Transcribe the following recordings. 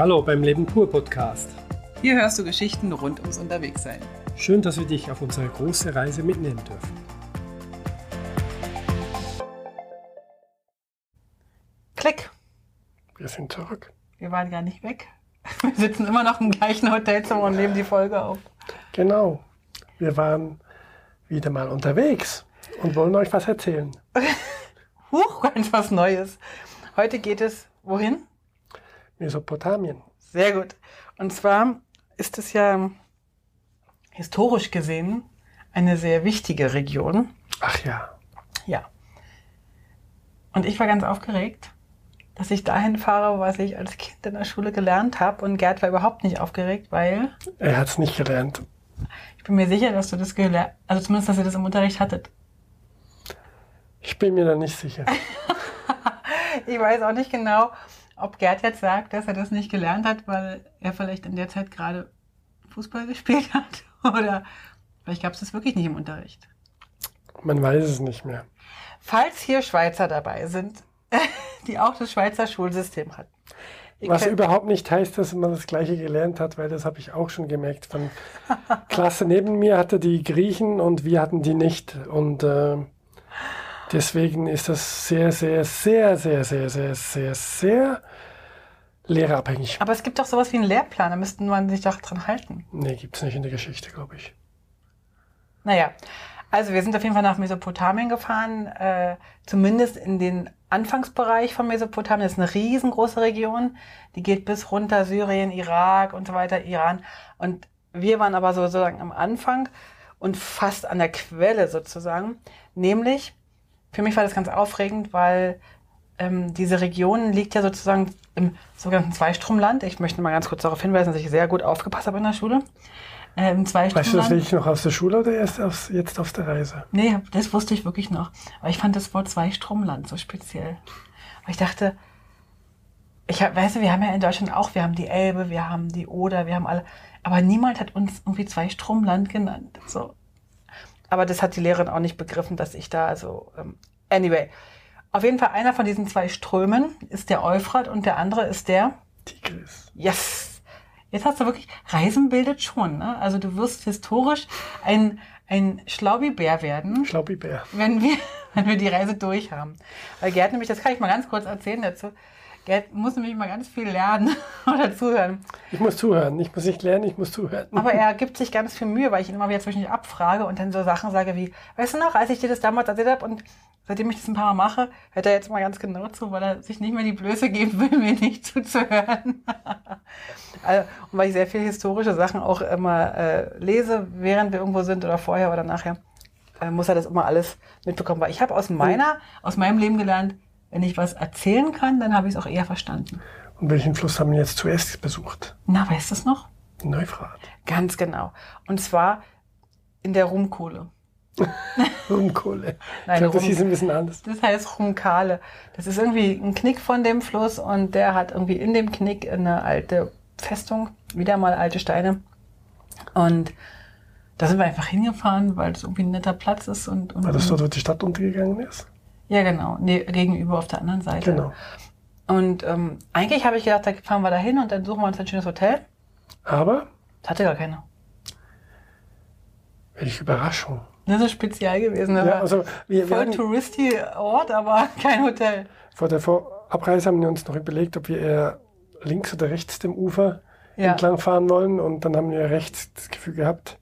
Hallo beim Leben pur Podcast. Hier hörst du Geschichten rund ums Unterwegssein. Schön, dass wir dich auf unsere große Reise mitnehmen dürfen. Klick. Wir sind zurück. Wir waren gar nicht weg. Wir sitzen immer noch im gleichen Hotelzimmer und nehmen die Folge auf. Genau. Wir waren wieder mal unterwegs und wollen euch was erzählen. Huch, ganz was Neues. Heute geht es wohin? Mesopotamien. Sehr gut. Und zwar ist es ja historisch gesehen eine sehr wichtige Region. Ach ja. Ja. Und ich war ganz aufgeregt, dass ich dahin fahre, was ich als Kind in der Schule gelernt habe. Und Gerd war überhaupt nicht aufgeregt, weil Er hat es nicht gelernt. ich bin mir sicher, dass du das gelernt, also zumindest, dass ihr das im Unterricht hattet. Ich bin mir da nicht sicher. Ich weiß auch nicht genau, ob Gerd jetzt sagt, dass er das nicht gelernt hat, weil er vielleicht in der Zeit gerade Fußball gespielt hat. Oder vielleicht gab es das wirklich nicht im Unterricht. Man weiß es nicht mehr. Falls hier Schweizer dabei sind, die auch das Schweizer Schulsystem hatten. Was überhaupt nicht heißt, dass man das Gleiche gelernt hat, weil das habe ich auch schon gemerkt. Von Klasse neben mir hatte die Griechen und wir hatten die nicht. Und äh, deswegen ist das sehr, sehr, sehr, sehr, sehr, sehr, sehr, sehr lehrerabhängig. Aber es gibt doch sowas wie einen Lehrplan, da müsste man sich doch dran halten. Nee, gibt es nicht in der Geschichte, glaube ich. Naja, also wir sind auf jeden Fall nach Mesopotamien gefahren, äh, zumindest in den Anfangsbereich von Mesopotamien. Das ist eine riesengroße Region, die geht bis runter Syrien, Irak und so weiter, Iran. Und wir waren aber sozusagen am Anfang und fast an der Quelle sozusagen. Nämlich, für mich war das ganz aufregend, weil ähm, diese Region liegt ja sozusagen im sogenannten Zweistromland. Ich möchte mal ganz kurz darauf hinweisen, dass ich sehr gut aufgepasst habe in der Schule. Äh, Im Weißt du das wirklich noch aus der Schule oder erst aus, jetzt auf der Reise? Nee, das wusste ich wirklich noch. Aber ich fand das Wort Zweistromland so speziell. Weil ich dachte, ich hab, weißt du, wir haben ja in Deutschland auch, wir haben die Elbe, wir haben die Oder, wir haben alle, aber niemand hat uns irgendwie Zweistromland genannt. So. Aber das hat die Lehrerin auch nicht begriffen, dass ich da, also, ähm, anyway. Auf jeden Fall einer von diesen zwei Strömen ist der Euphrat und der andere ist der Tigris. Yes. Jetzt hast du wirklich, Reisen bildet schon, ne? Also du wirst historisch ein, ein Schlaubibär werden, Schlaubibär. wenn wir, wenn wir die Reise durch haben. Weil Gerd nämlich, das kann ich mal ganz kurz erzählen dazu. Gerd muss nämlich mal ganz viel lernen oder zuhören. Ich muss zuhören. Ich muss nicht lernen, ich muss zuhören. Aber er gibt sich ganz viel Mühe, weil ich ihn immer wieder zwischendurch abfrage und dann so Sachen sage wie, weißt du noch, als ich dir das damals erzählt habe und seitdem ich das ein paar Mal mache, hört er jetzt mal ganz genau zu, weil er sich nicht mehr die Blöße geben will, mir nicht zuzuhören. Also, und weil ich sehr viel historische Sachen auch immer äh, lese, während wir irgendwo sind oder vorher oder nachher, äh, muss er das immer alles mitbekommen. Weil ich habe aus meiner, aus meinem Leben gelernt, wenn ich was erzählen kann, dann habe ich es auch eher verstanden. Und welchen Fluss haben wir jetzt zuerst besucht? Na, weißt du es noch? Neufrat. Ganz genau. Und zwar in der Rumkohle. Rumkohle. Nein, ich glaube, das Rum- hieß ein bisschen anders. Das heißt Rumkale. Das ist irgendwie ein Knick von dem Fluss und der hat irgendwie in dem Knick eine alte Festung, wieder mal alte Steine. Und da sind wir einfach hingefahren, weil es irgendwie ein netter Platz ist und, und War das dort, wo die Stadt untergegangen ist? ja genau, nee, gegenüber auf der anderen Seite. Genau. Und ähm, eigentlich habe ich gedacht, da fahren wir da hin und dann suchen wir uns ein schönes Hotel. Aber, Das hatte gar keiner. welche Überraschung. Das ist speziell gewesen. Ja, also wir, wir voll hatten, touristy Ort, aber kein Hotel. vor der Abreise haben wir uns noch überlegt, ob wir eher links oder rechts dem Ufer Ja. entlang fahren wollen. Und dann haben wir rechts das Gefühl gehabt,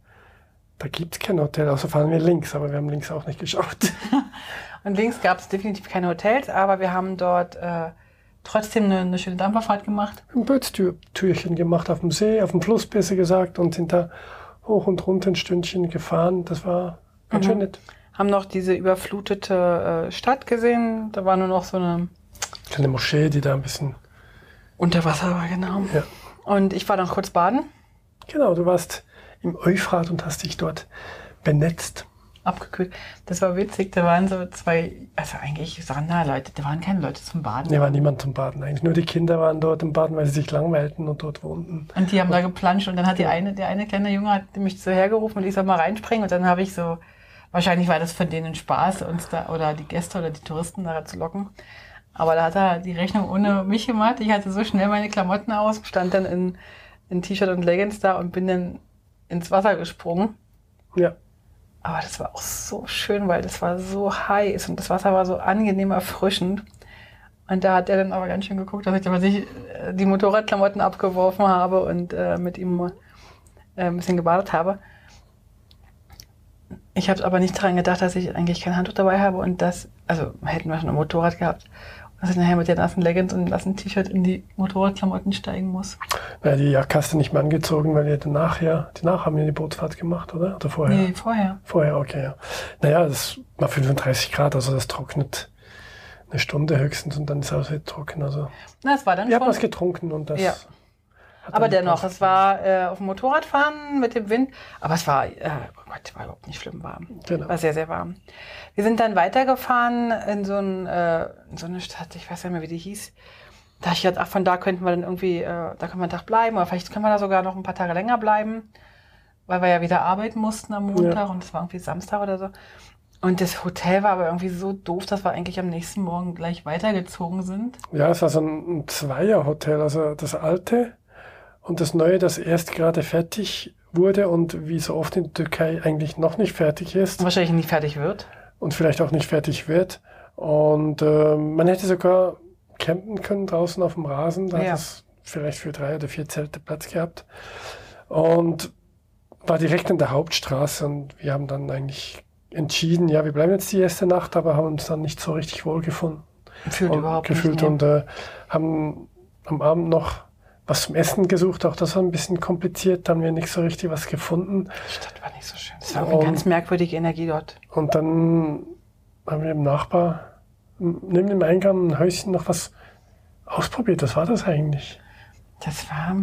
da gibt es kein Hotel, also fahren wir links. Aber wir haben links auch nicht geschaut. Und links gab es definitiv keine Hotels, aber wir haben dort äh, trotzdem eine, eine schöne Dampferfahrt gemacht. ein Bötztürchen gemacht auf dem See, auf dem Fluss besser gesagt, und sind da hoch und runter ein Stündchen gefahren. Das war ganz Mhm. schön nett. Haben noch diese überflutete äh, Stadt gesehen. Da war nur noch so eine Kleine Moschee, die da ein bisschen. Unterwasser war, genau. Ja. Und ich war dann kurz baden, Genau, du warst im Euphrat und hast dich dort benetzt. abgekühlt. Das war witzig. Da waren so zwei, also eigentlich Leute, da waren keine Leute zum Baden. Nee, war niemand zum Baden eigentlich. Nur die Kinder waren dort im Baden, weil sie sich langweilten und dort wohnten. Und die haben da geplanscht und dann hat die eine, der eine kleine Junge hat mich so hergerufen und ich soll mal reinspringen und dann habe ich so, wahrscheinlich war das von denen Spaß, uns da, oder die Gäste oder die Touristen da zu locken. Aber da hat er die Rechnung ohne mich gemacht. Ich hatte so schnell meine Klamotten aus, stand dann in, in T-Shirt und Leggings da und bin dann ins Wasser gesprungen. Ja. Aber das war auch so schön, weil das war so heiß und das Wasser war so angenehm erfrischend. Und da hat er dann aber ganz schön geguckt, dass ich, ich äh, die Motorradklamotten abgeworfen habe und äh, mit ihm äh, ein bisschen gebadet habe. Ich habe aber nicht daran gedacht, dass ich eigentlich kein Handtuch dabei habe und das, also hätten wir schon ein Motorrad gehabt, dass ich nachher mit der nassen Leggings und dem nassen T-Shirt in die Motorradklamotten steigen muss. Ja, die Jacke hast du nicht mehr angezogen, weil ihr danach ja, danach haben wir die Bootsfahrt gemacht, oder? Oder vorher? Nee, vorher. Vorher, okay, ja. Naja, das war 35 Grad, also das trocknet eine Stunde höchstens und dann ist alles wieder trocken. Also Na, es war dann wir haben schon. was getrunken und das. Ja. Aber dennoch, es war äh, auf dem Motorradfahren mit dem Wind, aber es war, äh, oh Gott, war überhaupt nicht schlimm warm. Genau. War sehr, sehr warm. Wir sind dann weitergefahren in so, ein, äh, in so eine Stadt, ich weiß nicht mehr, wie die hieß. Da ich gedacht, ach, von da könnten wir dann irgendwie, äh, da können wir einen Tag bleiben oder vielleicht können wir da sogar noch ein paar Tage länger bleiben, weil wir ja wieder arbeiten mussten am Montag Ja. und es war irgendwie Samstag oder so. Und das Hotel war aber irgendwie so doof, dass wir eigentlich am nächsten Morgen gleich weitergezogen sind. Ja, es war so ein, ein Zweierhotel, also das alte und das neue, das erst gerade fertig wurde und wie so oft in der Türkei eigentlich noch nicht fertig ist Wahrscheinlich nicht fertig wird. und vielleicht auch nicht fertig wird. Und äh, man hätte sogar campen können draußen auf dem Rasen, da Ja. hat es vielleicht für drei oder vier Zelte Platz gehabt. Und war direkt in der Hauptstraße und wir haben dann eigentlich entschieden, ja, wir bleiben jetzt die erste Nacht, aber haben uns dann nicht so richtig wohl gefunden Fühlt und überhaupt gefühlt nicht. und äh, haben am Abend noch was zum Essen gesucht. Auch das war ein bisschen kompliziert, da haben wir nicht so richtig was gefunden. Die Stadt war nicht so schön. Es war Und- ganz merkwürdige Energie dort. Und dann haben wir im Nachbar neben dem Eingang ein Häuschen noch was ausprobiert. Was war das eigentlich? Das war,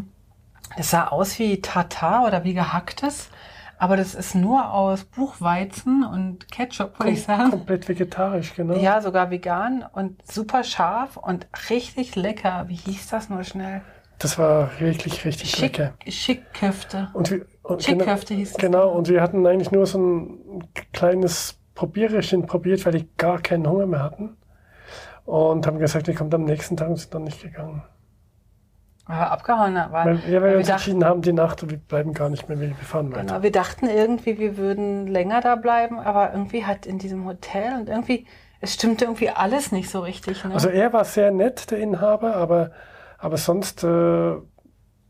das sah aus wie Tartar oder wie gehacktes, aber das ist nur aus Buchweizen und Ketchup, würde ich sagen. komplett vegetarisch, genau. Ja, sogar vegan und super scharf und richtig lecker. Wie hieß das nur schnell? Das war wirklich richtig Schick, lecker. Schickköfte. Und wir, und Schickköfte hieß es. Genau, und wir hatten eigentlich nur so ein kleines Probierchen probiert, weil die gar keinen Hunger mehr hatten. Und haben gesagt, wir kommen am nächsten Tag und sind dann nicht gegangen. War abgehauen. War, Weil, ja, weil wir wir uns dachten- entschieden haben, die Nacht, wir bleiben gar nicht mehr, wir fahren weiter. Genau, wir dachten irgendwie, wir würden länger da bleiben, aber irgendwie hat in diesem Hotel und irgendwie, es stimmte irgendwie alles nicht so richtig. Ne? Also er war sehr nett, der Inhaber, aber, aber sonst, äh,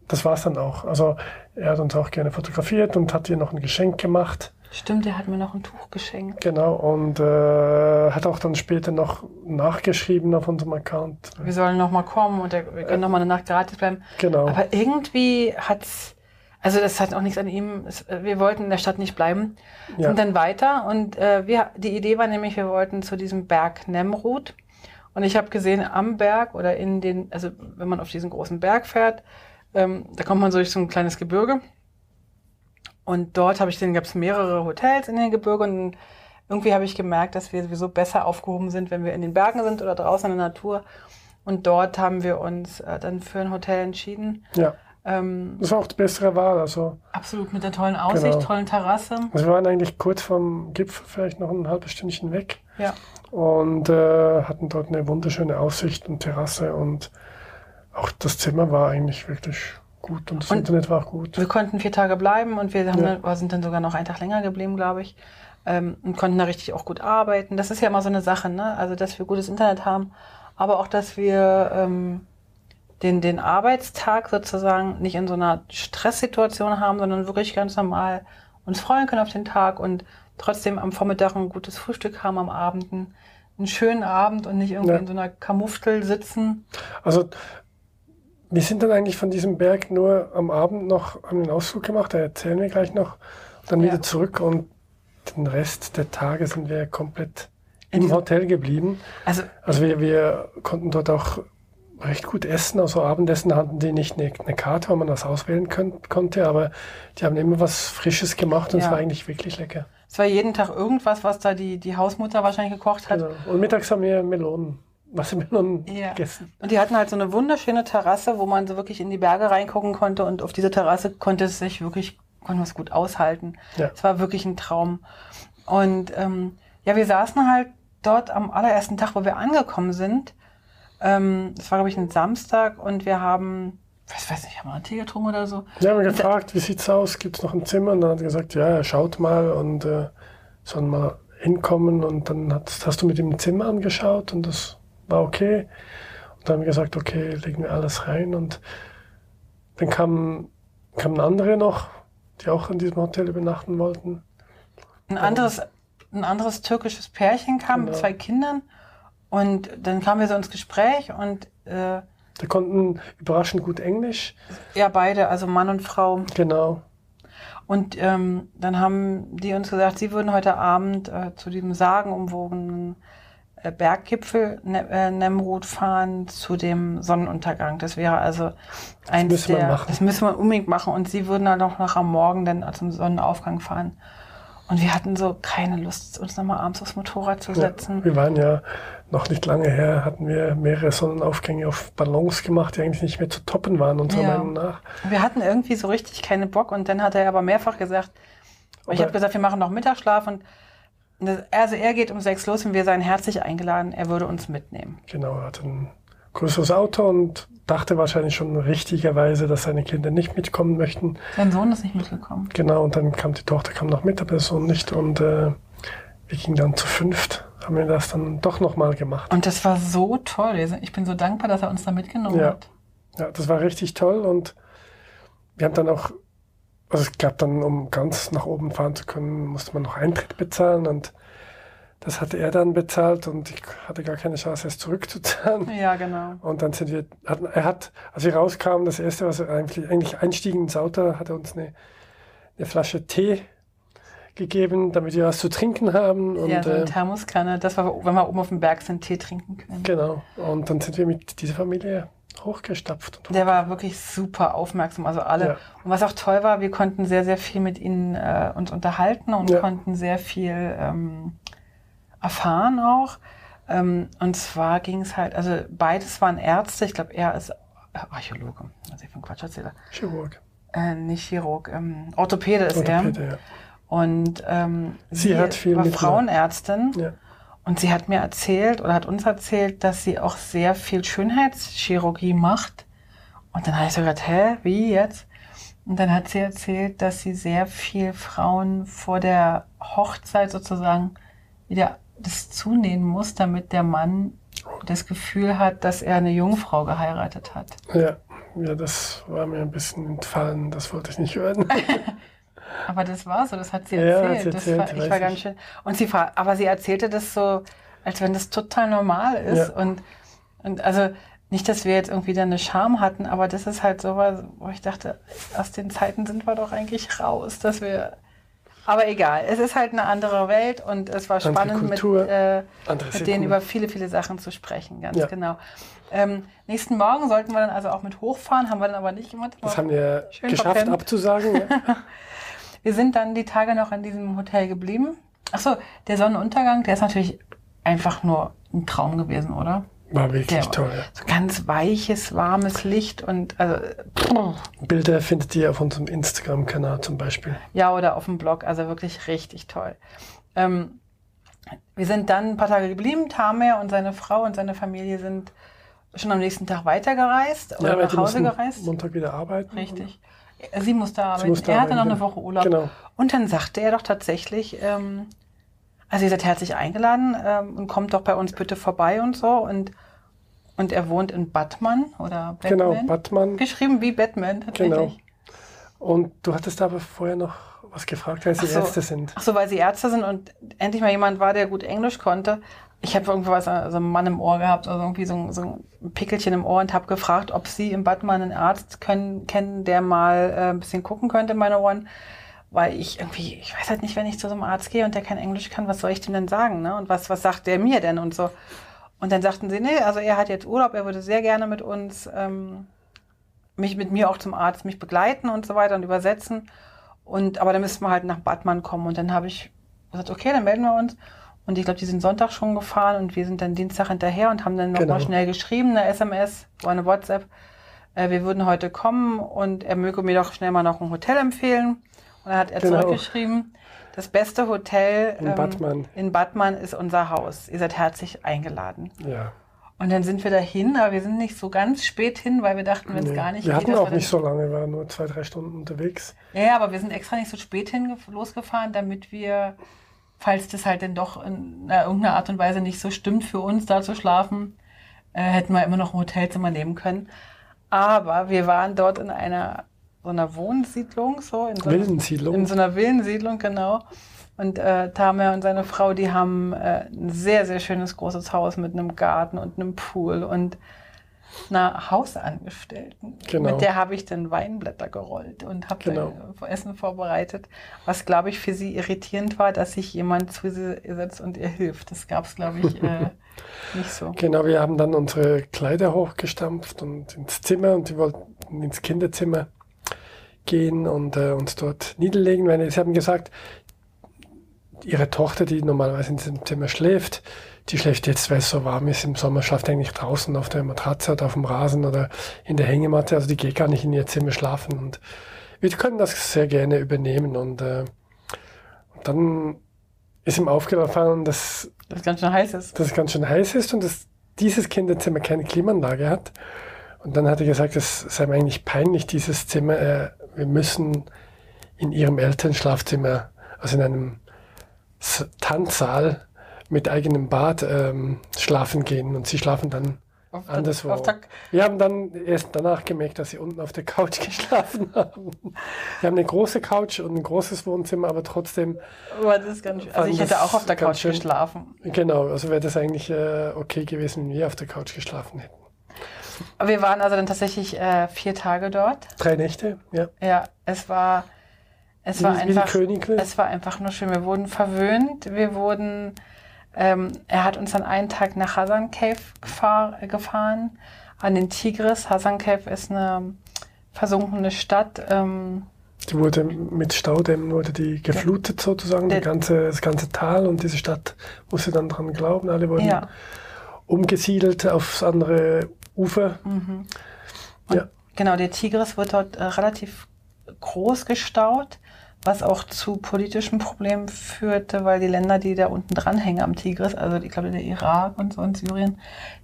das war es dann auch. Also er hat uns auch gerne fotografiert und hat ihr noch ein Geschenk gemacht. Stimmt, er hat mir noch ein Tuch geschenkt. Genau, und äh, hat auch dann später noch nachgeschrieben auf unserem Account. Wir sollen noch mal kommen und der, wir können noch mal eine Nacht gratis bleiben. Genau. Aber irgendwie hat's, also das hat auch nichts an ihm. Es, wir wollten in der Stadt nicht bleiben, Ja. sind dann weiter und äh, wir, die Idee war nämlich, wir wollten zu diesem Berg Nemrut. Und ich habe gesehen, am Berg oder in den, also wenn man auf diesen großen Berg fährt, ähm, da kommt man so durch so ein kleines Gebirge. Und dort habe ich den, gab es mehrere Hotels in den Gebirgen und irgendwie habe ich gemerkt, dass wir sowieso besser aufgehoben sind, wenn wir in den Bergen sind oder draußen in der Natur. Und dort haben wir uns äh, dann für ein Hotel entschieden. ja, Ähm, das war auch die bessere Wahl. Also, absolut mit der tollen Aussicht, Genau. tollen Terrasse. also wir waren eigentlich kurz vom Gipfel, vielleicht noch ein halbes Stündchen weg. Ja. und äh, hatten dort eine wunderschöne Aussicht und Terrasse und auch das Zimmer war eigentlich wirklich gut und das Und- Internet war auch gut. Wir konnten vier Tage bleiben und wir haben Ja. dann, sind dann sogar noch einen Tag länger geblieben, glaube ich. Ähm, und konnten da richtig auch gut arbeiten. Das ist ja immer so eine Sache, ne? Also, dass wir gutes Internet haben, aber auch, dass wir ähm, den, den Arbeitstag sozusagen nicht in so einer Stresssituation haben, sondern wirklich ganz normal uns freuen können auf den Tag und trotzdem am Vormittag ein gutes Frühstück haben, am Abend einen, einen schönen Abend und nicht irgendwie Ja. in so einer Kamuftel sitzen. Also wir sind dann eigentlich von diesem Berg nur am Abend noch einen Ausflug gemacht, da erzählen wir gleich noch, dann Ja. wieder zurück und den Rest der Tage sind wir komplett im Hotel geblieben. Also, Also wir, wir konnten dort auch recht gut essen. Also Abendessen hatten die nicht eine, eine Karte, wo man das auswählen könnt, konnte, aber die haben immer was Frisches gemacht und es Ja. war eigentlich wirklich lecker. es war jeden Tag irgendwas, was da die, die Hausmutter wahrscheinlich gekocht hat. Genau. Und mittags haben wir Melonen, Wassermelonen Ja. gegessen. Und die hatten halt so eine wunderschöne Terrasse, wo man so wirklich in die Berge reingucken konnte. Und auf dieser Terrasse konnte es sich wirklich, konnte man es gut aushalten. Ja. Es war wirklich ein Traum. Und ähm, ja, wir saßen halt dort am allerersten Tag, wo wir angekommen sind. Ähm, das war, glaube ich, ein Samstag und wir haben, was weiß ich, haben wir einen Tee getrunken oder so? Wir haben gefragt, wie sieht's aus? Gibt es noch ein Zimmer? Und dann hat er gesagt, ja, schaut mal und äh, sollen mal hinkommen. Und dann hast, hast du mit ihm ein Zimmer angeschaut und das war okay. Und dann haben wir gesagt, okay, legen wir alles rein. Und dann kamen, kamen andere noch, die auch in diesem Hotel übernachten wollten. Ein anderes, ein anderes türkisches Pärchen kam Genau. mit zwei Kindern und dann kamen wir so ins Gespräch und äh, Die konnten überraschend gut Englisch. ja, beide, also Mann und Frau. Genau. Und ähm, dann haben die uns gesagt, sie würden heute Abend äh, zu diesem sagenumwogenen äh, Berggipfel ne äh, Nemrut fahren zu dem Sonnenuntergang. Das wäre also eins wir der, machen. das müssen wir unbedingt machen. Und sie würden dann auch noch am Morgen dann zum Sonnenaufgang fahren. Und wir hatten so keine Lust, uns nochmal abends aufs Motorrad zu Ja, setzen. wir waren ja noch nicht lange her, hatten wir mehrere Sonnenaufgänge auf Ballons gemacht, die eigentlich nicht mehr zu toppen waren, unserer Ja. Meinung nach. Wir hatten irgendwie so richtig keine Bock und dann hat er aber mehrfach gesagt, ich habe gesagt, wir machen noch Mittagsschlaf und das- also er geht um sechs los und wir seien herzlich eingeladen, er würde uns mitnehmen. Genau, er hatte ein größeres Auto und dachte wahrscheinlich schon richtigerweise, dass seine Kinder nicht mitkommen möchten. Sein Sohn ist nicht mitgekommen. Genau, und dann kam die Tochter kam noch mit, aber der Sohn nicht. Und äh, wir gingen dann zu fünft, haben wir das dann doch nochmal gemacht. Und das war so toll. Ich bin so dankbar, dass er uns da mitgenommen Ja. hat. Ja, das war richtig toll und wir haben dann auch, also es gab dann, um ganz nach oben fahren zu können, musste man noch Eintritt bezahlen und das hatte er dann bezahlt und ich hatte gar keine Chance, es zurückzuzahlen. Ja, genau. Und dann sind wir, hatten, er hat, als wir rauskamen, das erste, was er eigentlich, eigentlich einstiegen ins Auto, hat er uns eine, eine Flasche Tee gegeben, damit wir was zu trinken haben. Und, ja, so eine äh, Thermoskanne, dass wir, wenn wir oben auf dem Berg sind, Tee trinken können. genau. Und dann sind wir mit dieser Familie hochgestapft. Und Der war wirklich super aufmerksam, also alle. Ja. Und was auch toll war, wir konnten sehr, sehr viel mit ihnen äh, uns unterhalten und Ja. konnten sehr viel ähm, erfahren auch. Ähm, und zwar ging es halt, also beides waren Ärzte. Ich glaube, er ist Archäologe, also ich von Quatsch erzähle. Chirurg. Äh, nicht Chirurg, ähm, Orthopäde ist er. Orthopäde, ja. Und ähm, Sie hat viel war mit- Frauenärztin. Ja. Und sie hat mir erzählt oder hat uns erzählt, dass sie auch sehr viel Schönheitschirurgie macht. Und dann habe ich so gedacht, hä, wie jetzt? Und dann hat sie erzählt, dass sie sehr viel Frauen vor der Hochzeit sozusagen wieder das zunähen muss, damit der Mann das Gefühl hat, dass er eine Jungfrau geheiratet hat. Ja, ja, das war mir ein bisschen entfallen, das wollte ich nicht hören. Aber das war so, das hat sie Ja, erzählt. hat sie das erzählt, war, ich war ganz schön. Und sie war, aber sie erzählte das so, als wenn das total normal ist. Ja. Und, und also nicht, dass wir jetzt irgendwie da eine Scham hatten, aber das ist halt sowas, wo ich dachte, aus den Zeiten sind wir doch eigentlich raus, dass wir. Aber egal, es ist halt eine andere Welt und es war Andere spannend, mit, Kultur, äh, andere mit denen über viele, viele Sachen zu sprechen, ganz Ja. genau. Ähm, nächsten Morgen sollten wir dann also auch mit hochfahren, haben wir dann aber nicht gemacht. Das haben wir Schön geschafft verpennt. abzusagen. Ja. Wir sind dann die Tage noch in diesem Hotel geblieben. Ach so, der Sonnenuntergang, der ist natürlich einfach nur ein Traum gewesen, oder? War wirklich Der- toll. Ja. So ganz weiches, warmes Licht und also pff, Bilder findet ihr auf unserem Instagram-Kanal zum Beispiel. ja oder auf dem Blog, also wirklich richtig toll. Ähm, wir sind dann ein paar Tage geblieben. Tamer und seine Frau und seine Familie sind schon am nächsten Tag weitergereist oder weil nach Hause gereist. Montag wieder arbeiten. Richtig. Sie musste arbeiten. musste er hatte noch eine Woche Urlaub. Genau. Und dann sagte er doch tatsächlich, ähm, also ihr seid herzlich eingeladen ähm, und kommt doch bei uns bitte vorbei und so. Und, und er wohnt in Batman oder Batman. Genau, Batman. Geschrieben wie Batman tatsächlich. Genau. Und du hattest aber vorher noch was gefragt, weil sie so. Ärzte sind. Ach so, weil sie Ärzte sind und endlich mal jemand war, der gut Englisch konnte. Ich habe irgendwas, also einen Mann im Ohr gehabt, also irgendwie so, ein- so ein Pickelchen im Ohr und habe gefragt, ob sie im Batman einen Arzt können, kennen, der mal äh, ein bisschen gucken könnte in meine Ohren. Weil ich irgendwie, ich weiß halt nicht, wenn ich zu so einem Arzt gehe und der kein Englisch kann, was soll ich dem denn sagen? Ne? Und was, was sagt der mir denn und so? Und dann sagten sie, nee, also er hat jetzt Urlaub, er würde sehr gerne mit uns, ähm, mich mit mir auch zum Arzt, mich begleiten und so weiter und übersetzen. Und aber dann müssten wir halt nach Batman kommen. Und dann habe ich gesagt, okay, dann melden wir uns. Und ich glaube, die sind Sonntag schon gefahren und wir sind dann Dienstag hinterher und haben dann noch Genau. schnell geschrieben, eine SMS oder eine WhatsApp. Äh, wir würden heute kommen und er möge mir doch schnell mal noch ein Hotel empfehlen. Und dann hat er Genau. zurückgeschrieben, das beste Hotel In Batman. in Batman ist unser Haus. Ihr seid herzlich eingeladen. Ja. Und dann sind wir dahin, aber wir sind nicht so ganz spät hin, weil wir dachten, wenn es Nee. gar nicht Wir geht, hatten dass auch wir nicht so lange, wir waren nur zwei, drei Stunden unterwegs. Ja, ja, aber wir sind extra nicht so spät hin losgefahren, damit wir, falls das halt dann doch in äh, irgendeiner Art und Weise nicht so stimmt für uns, da zu schlafen, äh, hätten wir immer noch ein Hotelzimmer nehmen können. Aber wir waren dort in einer so einer Wohnsiedlung, so in so einer, Wildensiedlung. in so einer Villensiedlung, genau. Und äh, Tamer und seine Frau, die haben äh, ein sehr, sehr schönes großes Haus mit einem Garten und einem Pool und einer Hausangestellten. Genau. Mit der habe ich dann Weinblätter gerollt und habe Genau. Essen vorbereitet. Was, glaube ich, für sie irritierend war, dass sich jemand zu ihr setzt und ihr hilft. Das gab es, glaube ich, äh, nicht so. Genau, wir haben dann unsere Kleider hochgestampft und ins Zimmer und die wollten ins Kinderzimmer gehen und äh, uns dort niederlegen. Weil sie haben gesagt, ihre Tochter, die normalerweise in diesem Zimmer schläft, die schläft jetzt, weil es so warm ist im Sommer, schlaft eigentlich draußen auf der Matratze oder auf dem Rasen oder in der Hängematte. Also die geht gar nicht in ihr Zimmer schlafen. Und wir können das sehr gerne übernehmen. Und, äh, und dann ist ihm aufgefallen, dass Das ganz schön heiß ist. dass es ganz schön heiß ist und dass dieses Kinderzimmer keine Klimaanlage hat. Und dann hat er gesagt, es sei mir eigentlich peinlich, dieses Zimmer, äh, wir müssen in ihrem Elternschlafzimmer, also in einem Tanzsaal mit eigenem Bad ähm, schlafen gehen und sie schlafen dann Auf, anderswo. auf Wir haben dann erst danach gemerkt, dass sie unten auf der Couch geschlafen haben. Wir haben eine große Couch und ein großes Wohnzimmer, aber trotzdem, aber das ist ganz schön. Also ich hätte auch auf der Couch schön. geschlafen. genau, also wäre das eigentlich äh, okay gewesen, wenn wir auf der Couch geschlafen hätten. Wir waren also dann tatsächlich äh, vier Tage dort. Drei Nächte, ja. Ja, es war, es war wie, die einfach, es war einfach nur schön. Wir wurden verwöhnt. Wir wurden, ähm, er hat uns dann einen Tag nach Hasan Cave gefahr, äh, gefahren, an den Tigris. Hasan Cave ist eine versunkene Stadt. Ähm, Die wurde mit Staudämmen wurde die geflutet sozusagen, die ganze, das ganze Tal und diese Stadt musste dann dran glauben. Alle wurden ja, umgesiedelt aufs andere Ufer. mhm. Ja. genau. Der Tigris wird dort äh, relativ groß gestaut, was auch zu politischen Problemen führte, weil die Länder, die da unten dranhängen am Tigris, also ich glaube der Irak und so und Syrien,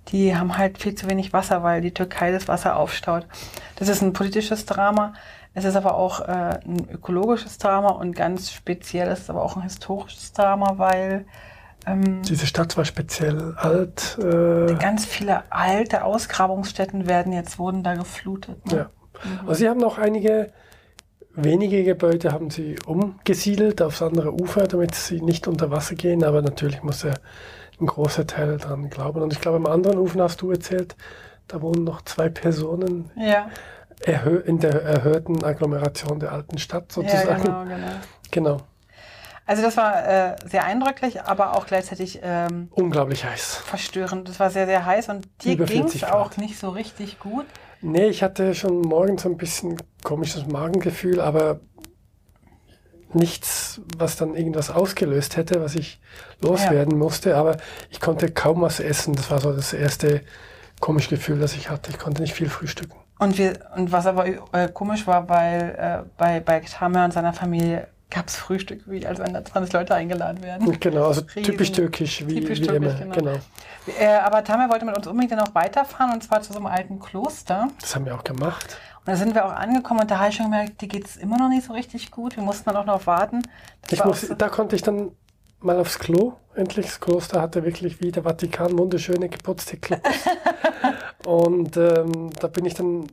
die haben halt viel zu wenig Wasser, weil die Türkei das Wasser aufstaut. Das ist ein politisches Drama. Es ist aber auch äh, ein ökologisches Drama und ganz speziell ist es aber auch ein historisches Drama, weil ähm, Diese Stadt war speziell alt. Äh, ganz viele alte Ausgrabungsstätten werden jetzt wurden da geflutet. Ne? ja. Also sie haben noch einige wenige Gebäude haben sie umgesiedelt aufs andere Ufer, damit sie nicht unter Wasser gehen, aber natürlich muss er ein großer Teil daran glauben. Und ich glaube, am anderen Ufer hast du erzählt, da wohnen noch zwei Personen Ja, in der erhöhten Agglomeration der alten Stadt ja sozusagen. genau, genau. genau. Also das war äh, sehr eindrücklich, aber auch gleichzeitig ähm, Unglaublich heiß. verstörend. Das war sehr, sehr heiß und dir ging 40 es auch nicht so richtig gut. Nee, ich hatte schon morgens so ein bisschen komisches Magengefühl, aber nichts, was dann irgendwas ausgelöst hätte, was ich loswerden musste. Aber ich konnte kaum was essen. Das war so das erste komische Gefühl, das ich hatte. Ich konnte nicht viel frühstücken. Und, wir, und was aber äh, komisch war, weil äh, bei, bei Tamer und seiner Familie gab es Frühstück, wie als wenn da 20 Leute eingeladen werden. Genau, also Riesen- typisch türkisch, wie, typisch wie türkisch, immer. genau. Genau. Äh, aber Tamer wollte mit uns unbedingt dann auch weiterfahren und zwar zu so einem alten Kloster. Das haben wir auch gemacht. Und da sind wir auch angekommen und da habe ich schon gemerkt, die geht es immer noch nicht so richtig gut. Wir mussten dann auch noch warten. Muss, so- da konnte ich dann mal aufs Klo. Endlich, das Kloster hatte wirklich wie der Vatikan wunderschöne geputzte Klos. Und ähm, da bin ich dann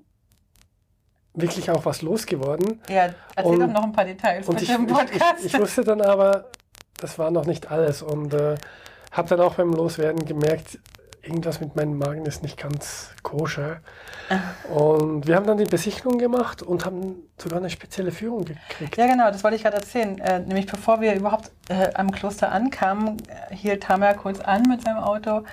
wirklich auch was losgeworden. ja, erzähl und- doch noch ein paar Details Und mit ich, dem ich, Podcast. ich, ich wusste dann aber, das war noch nicht alles. Und äh, habe dann auch beim Loswerden gemerkt, irgendwas mit meinem Magen ist nicht ganz koscher. Und wir haben dann die Besichtigung gemacht und haben sogar eine spezielle Führung gekriegt. Ja, genau, das wollte ich gerade erzählen. Äh, nämlich bevor wir überhaupt äh, am Kloster ankamen, äh, hielt Tamer kurz an mit seinem Auto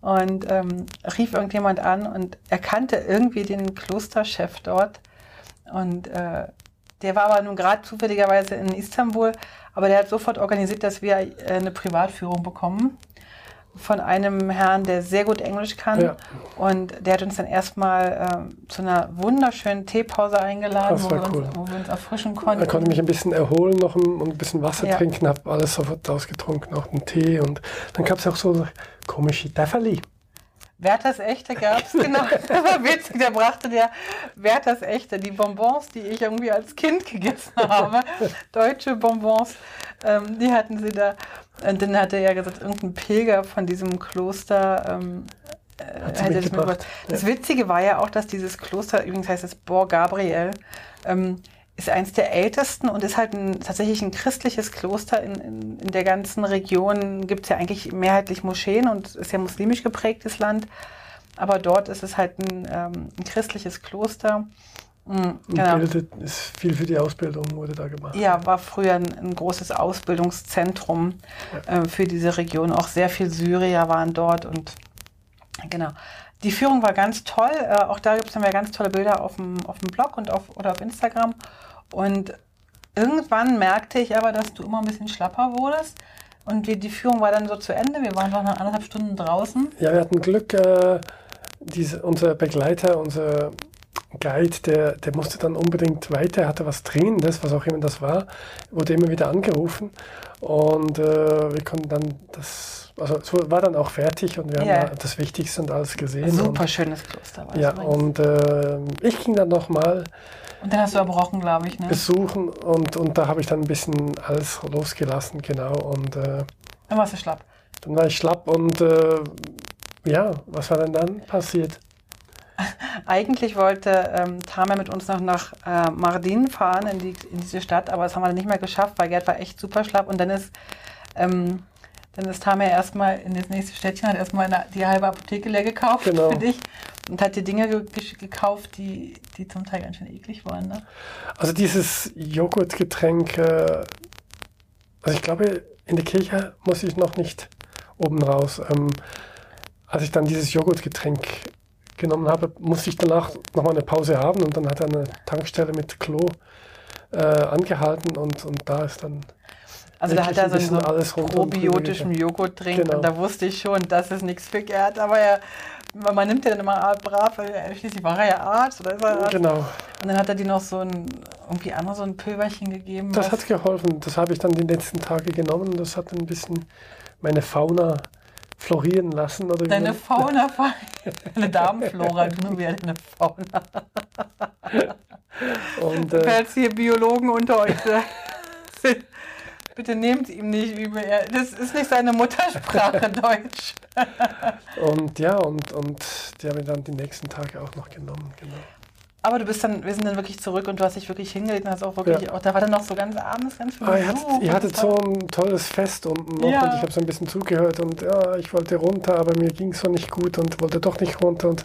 und ähm, rief irgendjemand an und erkannte irgendwie den Klosterchef dort. Und äh, der war aber nun gerade zufälligerweise in Istanbul, aber der hat sofort organisiert, dass wir äh, eine Privatführung bekommen von einem Herrn, der sehr gut Englisch kann. Ja. Und der hat uns dann erstmal ähm, zu einer wunderschönen Teepause eingeladen, wo wir, cool. uns, wo wir uns erfrischen konnten. Da konnte mich ein bisschen erholen noch und ein bisschen Wasser Ja. trinken, habe alles sofort ausgetrunken, auch einen Tee. Und dann gab es auch so komische Dafferli. Werthers Echte gab es, genau. Das war witzig, der brachte der Werthers Echte, die Bonbons, die ich irgendwie als Kind gegessen habe. Deutsche Bonbons, ähm, die hatten sie da. Und dann hatte er gesagt, irgendein Pilger von diesem Kloster ähm, äh, hätte das mitgebracht. Das Witzige war ja auch, dass dieses Kloster, übrigens heißt es Bor Gabriel, ähm, ist eins der ältesten und ist halt ein, tatsächlich ein christliches Kloster. In, in, in der ganzen Region gibt es ja eigentlich mehrheitlich Moscheen und ist ja muslimisch geprägtes Land. Aber dort ist es halt ein, ähm, ein christliches Kloster. Mhm, genau. Bildet, ist viel für die Ausbildung wurde da gemacht. Ja, war früher ein, ein großes Ausbildungszentrum ja. äh, für diese Region. Auch sehr viel Syrier waren dort und genau. Die Führung war ganz toll. Äh, auch da gibt es ja ganz tolle Bilder auf dem, auf dem Blog und auf, oder auf Instagram. Und irgendwann merkte ich aber, dass du immer ein bisschen schlapper wurdest. Und die, die Führung war dann so zu Ende. Wir waren noch nach anderthalb Stunden draußen. Ja, wir hatten Glück. Äh, diese, unser Begleiter, unser Guide, der, der musste dann unbedingt weiter. Er hatte was Dringendes, was auch immer das war. Wurde immer wieder angerufen. Und äh, wir konnten dann das, also es war dann auch fertig und wir yeah. haben das Wichtigste und alles gesehen. Super und, schönes Kloster war Ja, und äh, ich ging dann nochmal und dann hast du erbrochen, glaube ich, ne? Besuchen und, und da habe ich dann ein bisschen alles losgelassen, genau. Und, äh, dann warst du schlapp. Dann war ich schlapp und äh, ja, was war denn dann passiert? Eigentlich wollte ähm, Tamer mit uns noch nach äh, Mardin fahren, in, die, in diese Stadt, aber das haben wir dann nicht mehr geschafft, weil Gerd war echt super schlapp und dann ist ähm, dann ist Tamer erstmal in das nächste Städtchen, hat erstmal die halbe Apotheke leer gekauft genau. für dich und hat dir Dinge ge gekauft, die, die zum Teil ganz schön eklig waren. Ne? Also dieses Joghurtgetränk, äh, also ich glaube, in der Kirche muss ich noch nicht oben raus. Ähm, als ich dann dieses Joghurtgetränk genommen habe, musste ich danach nochmal eine Pause haben und dann hat er eine Tankstelle mit Klo äh, angehalten und, und da ist dann also da hat er so einen so probiotischen Joghurt drin genau. und da wusste ich schon, das ist nichts für Gerd, aber er, man nimmt ja dann immer brav, schließlich war er ja Arzt oder ist er Arzt. Genau. Und dann hat er dir noch so ein, irgendwie andere so ein Pülverchen gegeben. Das hat geholfen, das habe ich dann die letzten Tage genommen und das hat ein bisschen meine Fauna florieren lassen. Oder deine Fauna, deine Darmflora, du wie eine Fauna. Und, äh, Falls hier Biologen unter euch sind Bitte nehmt ihm nicht übel. Das ist nicht seine Muttersprache, Deutsch. und ja, und, und die haben wir dann die nächsten Tage auch noch genommen, genau. Aber du bist dann, wir sind dann wirklich zurück und du hast dich wirklich hingelegt und hast auch wirklich, ja. auch, da war dann noch so ganz abends ganz viel. Ah, ihr, hattet, ihr hattet so ein tolles Fest unten noch ja. und ich habe so ein bisschen zugehört und ja, ich wollte runter, aber mir ging es so nicht gut und wollte doch nicht runter und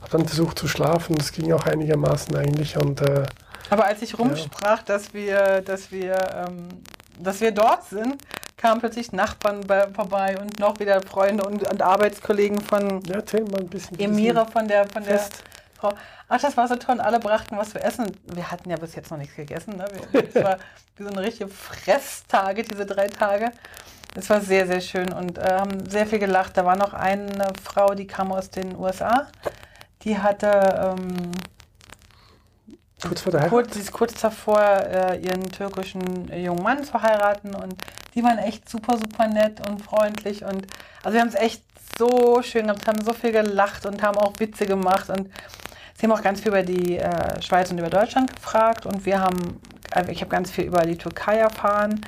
habe dann versucht zu schlafen. Das ging auch einigermaßen eigentlich und äh, aber als ich rumsprach, ja. dass wir, dass wir ähm, dass wir dort sind, kamen plötzlich Nachbarn bei, vorbei und noch wieder Freunde und, und Arbeitskollegen von ja, mal ein bisschen, Emira von der, von der Frau. Ach, das war so toll und alle brachten was zu essen. Wir hatten ja bis jetzt noch nichts gegessen. Ne? Es war so eine richtige Fresstage, diese drei Tage. Es war sehr, sehr schön und äh, haben sehr viel gelacht. Da war noch eine Frau, die kam aus den USA. Die hatte ähm, Kurz vor der Heirat? Sie ist kurz davor, äh, ihren türkischen äh, jungen Mann zu heiraten und die waren echt super, super nett und freundlich und also wir haben es echt so schön gehabt, haben so viel gelacht und haben auch Witze gemacht und sie haben auch ganz viel über die äh, Schweiz und über Deutschland gefragt und wir haben, äh, ich habe ganz viel über die Türkei erfahren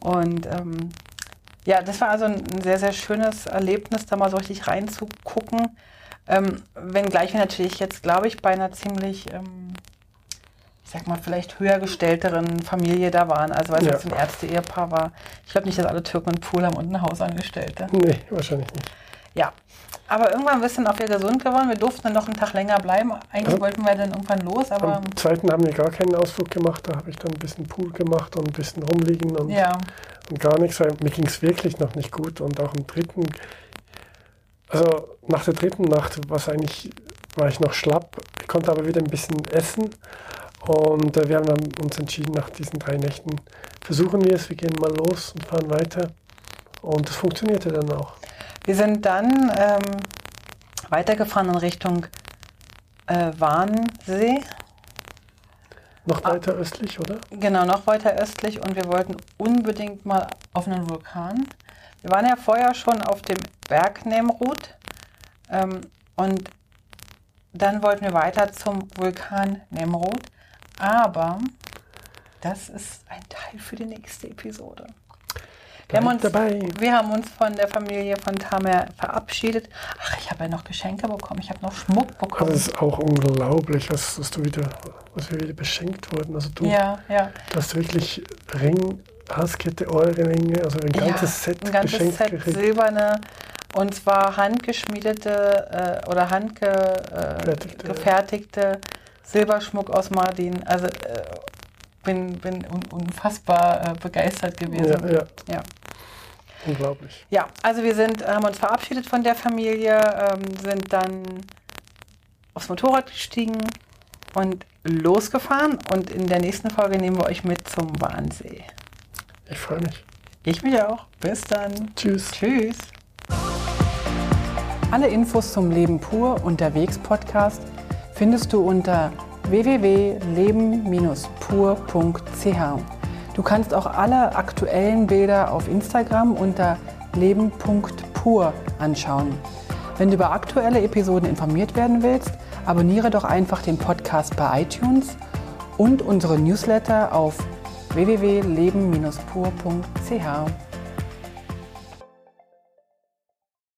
und ähm, ja, das war also ein, ein, sehr, sehr schönes Erlebnis, da mal so richtig reinzugucken. Ähm, wenngleich wir natürlich jetzt, glaube ich, bei einer ziemlich ähm, sag mal, vielleicht höher gestellteren Familie da waren. Also weil es ja. jetzt ein Ärzte-Ehepaar war. Ich glaube nicht, dass alle Türken einen Pool haben und eine Hausangestellte. Nee, wahrscheinlich nicht. Ja. Aber irgendwann bist du dann auch wieder gesund geworden. Wir durften dann noch einen Tag länger bleiben. Eigentlich also, wollten wir dann irgendwann los, aber. Am zweiten haben wir gar keinen Ausflug gemacht. Da habe ich dann ein bisschen Pool gemacht und ein bisschen rumliegen und, ja. und gar nichts. Mir ging es wirklich noch nicht gut. Und auch am dritten, also nach der dritten Nacht war eigentlich, war ich noch schlapp. Ich konnte aber wieder ein bisschen essen und äh, wir haben uns entschieden, nach diesen drei Nächten versuchen wir es, wir gehen mal los und fahren weiter. Und es funktionierte dann auch. Wir sind dann ähm, weitergefahren in Richtung äh, Warnsee. Noch weiter ah, östlich, oder? Genau, noch weiter östlich und wir wollten unbedingt mal auf einen Vulkan. Wir waren ja vorher schon auf dem Berg Nemrut Ähm, und dann wollten wir weiter zum Vulkan Nemrod. Aber das ist ein Teil für die nächste Episode. Wir haben, uns, dabei. wir haben uns von der Familie von Tamer verabschiedet. Ach, ich habe ja noch Geschenke bekommen. Ich habe noch Schmuck bekommen. Das ist auch unglaublich, was, was, du wieder, was wir wieder beschenkt wurden. Also du, ja, ja. du hast wirklich Ring, Halskette, Ohrringe, also ein ganzes ja, Set ein ganzes Set gekriegt. silberne und zwar handgeschmiedete äh, oder Fertigte. handgefertigte Silberschmuck aus Mardin. Also äh, bin, bin un unfassbar äh, begeistert gewesen. Ja, ja. ja. Unglaublich. Ja, also wir sind, haben uns verabschiedet von der Familie, ähm, sind dann aufs Motorrad gestiegen und losgefahren. Und in der nächsten Folge nehmen wir euch mit zum Wannsee. Ich freue mich. Ich mich auch. Bis dann. Tschüss. Tschüss. Alle Infos zum Leben pur unterwegs Podcast findest du unter www.leben-pur.ch. Du kannst auch alle aktuellen Bilder auf Instagram unter leben.pur anschauen. Wenn du über aktuelle Episoden informiert werden willst, abonniere doch einfach den Podcast bei iTunes und unsere Newsletter auf www.leben-pur.ch.